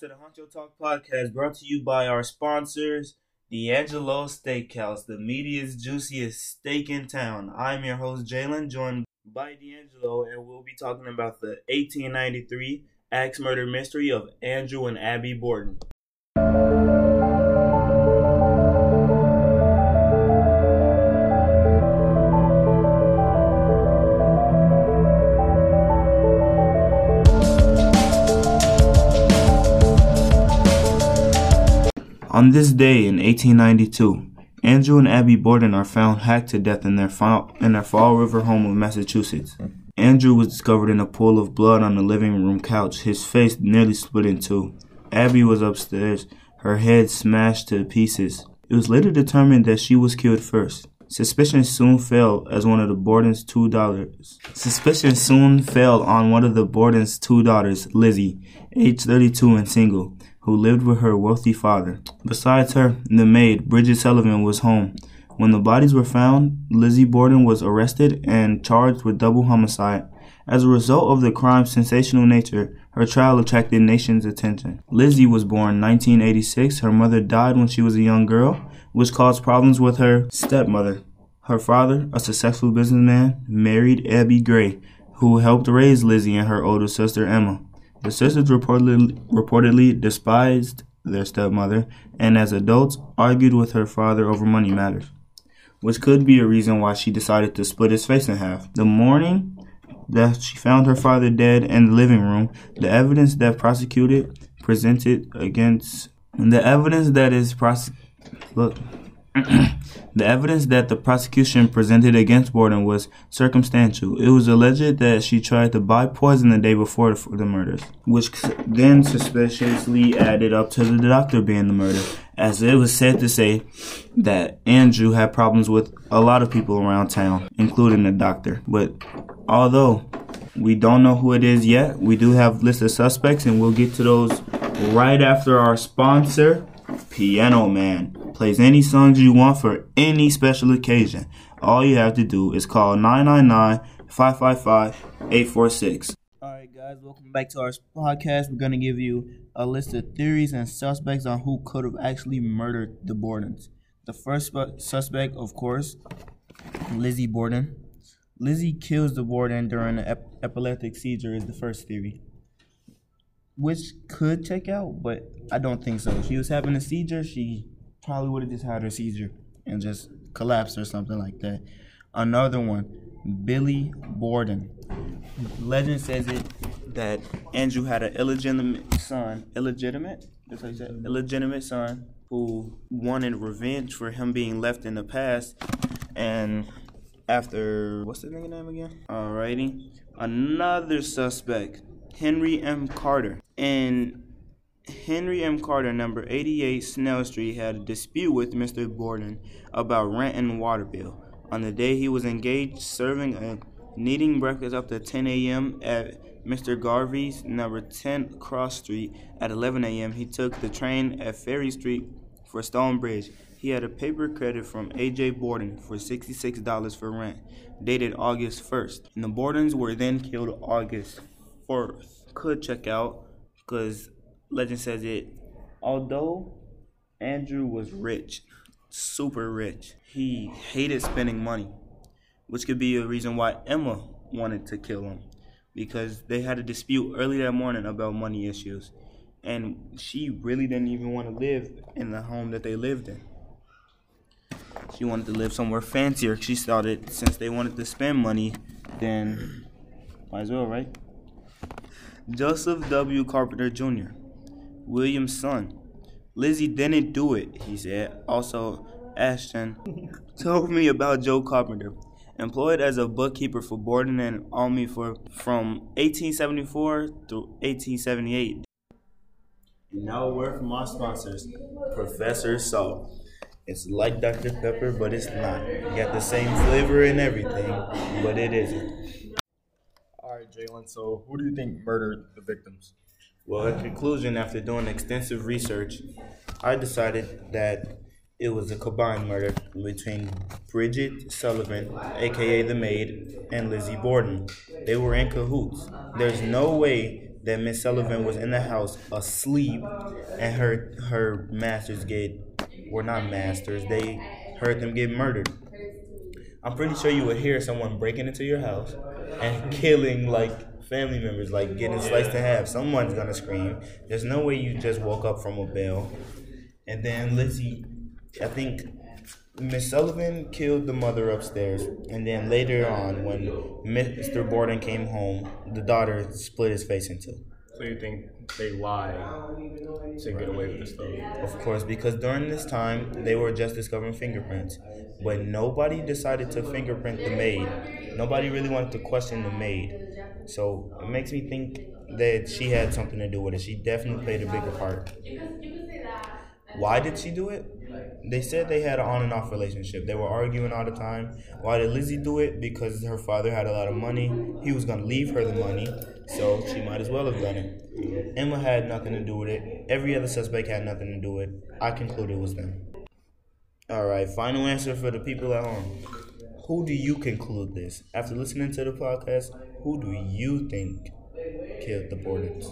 to the Honcho Talk podcast brought to you by our sponsors, D'Angelo Steakhouse, the meatiest, juiciest steak in town. I'm your host, Jalen, joined by D'Angelo, and we'll be talking about the 1893 axe murder mystery of Andrew and Abby Borden. On this day in 1892, Andrew and Abby Borden are found hacked to death in their, fall, in their Fall River home of Massachusetts. Andrew was discovered in a pool of blood on the living room couch, his face nearly split in two. Abby was upstairs, her head smashed to pieces. It was later determined that she was killed first. Suspicion soon fell as one of the Borden's two daughters. Suspicion soon fell on one of the Borden's two daughters, Lizzie, age 32 and single who lived with her wealthy father. Besides her, the maid, Bridget Sullivan, was home. When the bodies were found, Lizzie Borden was arrested and charged with double homicide. As a result of the crime's sensational nature, her trial attracted nation's attention. Lizzie was born in 1986. Her mother died when she was a young girl, which caused problems with her stepmother. Her father, a successful businessman, married Abby Gray, who helped raise Lizzie and her older sister Emma. The sisters reportedly, reportedly despised their stepmother and, as adults, argued with her father over money matters, which could be a reason why she decided to split his face in half. The morning that she found her father dead in the living room, the evidence that prosecuted presented against the evidence that is prosec look the evidence that the prosecution presented against Borden was circumstantial. It was alleged that she tried to buy poison the day before the murders, which then suspiciously added up to the doctor being the murder, as it was said to say that Andrew had problems with a lot of people around town, including the doctor. But although we don't know who it is yet, we do have list of suspects, and we'll get to those right after our sponsor, Piano Man plays any songs you want for any special occasion. All you have to do is call 999-555-846. Alright guys, welcome back to our podcast. We're going to give you a list of theories and suspects on who could have actually murdered the Bordens. The first suspect, of course, Lizzie Borden. Lizzie kills the Borden during an ep- epileptic seizure is the first theory. Which could check out, but I don't think so. She was having a seizure, she probably would have just had her seizure and just collapsed or something like that. Another one, Billy Borden. Legend says it that Andrew had an illegitimate son, illegitimate, that's how you say it, illegitimate son who wanted revenge for him being left in the past. And after what's the nigga name again? Alrighty, another suspect, Henry M. Carter, and Henry M. Carter, number 88 Snell Street, had a dispute with Mr. Borden about rent and water bill. On the day he was engaged serving a kneading breakfast up to 10 a.m. at Mr. Garvey's, number 10 Cross Street. At 11 a.m., he took the train at Ferry Street for Stonebridge. He had a paper credit from A.J. Borden for $66 for rent, dated August 1st. And the Bordens were then killed August 4th. Could check out because legend says it. Although Andrew was rich, super rich, he hated spending money, which could be a reason why Emma wanted to kill him because they had a dispute early that morning about money issues. And she really didn't even want to live in the home that they lived in. She wanted to live somewhere fancier. She thought it since they wanted to spend money, then might as well, right? Joseph W. Carpenter Jr. William's son. Lizzie didn't do it, he said. Also, Ashton told me about Joe Carpenter. Employed as a bookkeeper for Borden and Almy for from 1874 through 1878. Now a word from our sponsors, Professor Salt. It's like Dr. Pepper, but it's not. You got the same flavor and everything, but it isn't. All right, Jalen. So, who do you think murdered the victims? Well, in conclusion, after doing extensive research, I decided that it was a combined murder between Bridget Sullivan, aka the maid, and Lizzie Borden. They were in cahoots. There's no way that Miss Sullivan was in the house asleep, and her her masters get, were not masters. They heard them get murdered. I'm pretty sure you would hear someone breaking into your house and killing like family members, like getting sliced in half. Someone's gonna scream. There's no way you just woke up from a bell. And then Lizzie, I think Miss Sullivan killed the mother upstairs, and then later on, when Mr. Borden came home, the daughter split his face in two. You think they lie to get away with the stuff? Of course, because during this time they were just discovering fingerprints, but nobody decided to fingerprint the maid. Nobody really wanted to question the maid, so it makes me think that she had something to do with it. She definitely played a bigger part. Why did she do it? They said they had an on and off relationship. They were arguing all the time. Why did Lizzie do it? Because her father had a lot of money. He was gonna leave her the money, so she might as well have done it. Emma had nothing to do with it. Every other suspect had nothing to do with it. I conclude it was them. All right, final answer for the people at home. Who do you conclude this? After listening to the podcast, who do you think killed the Bordens?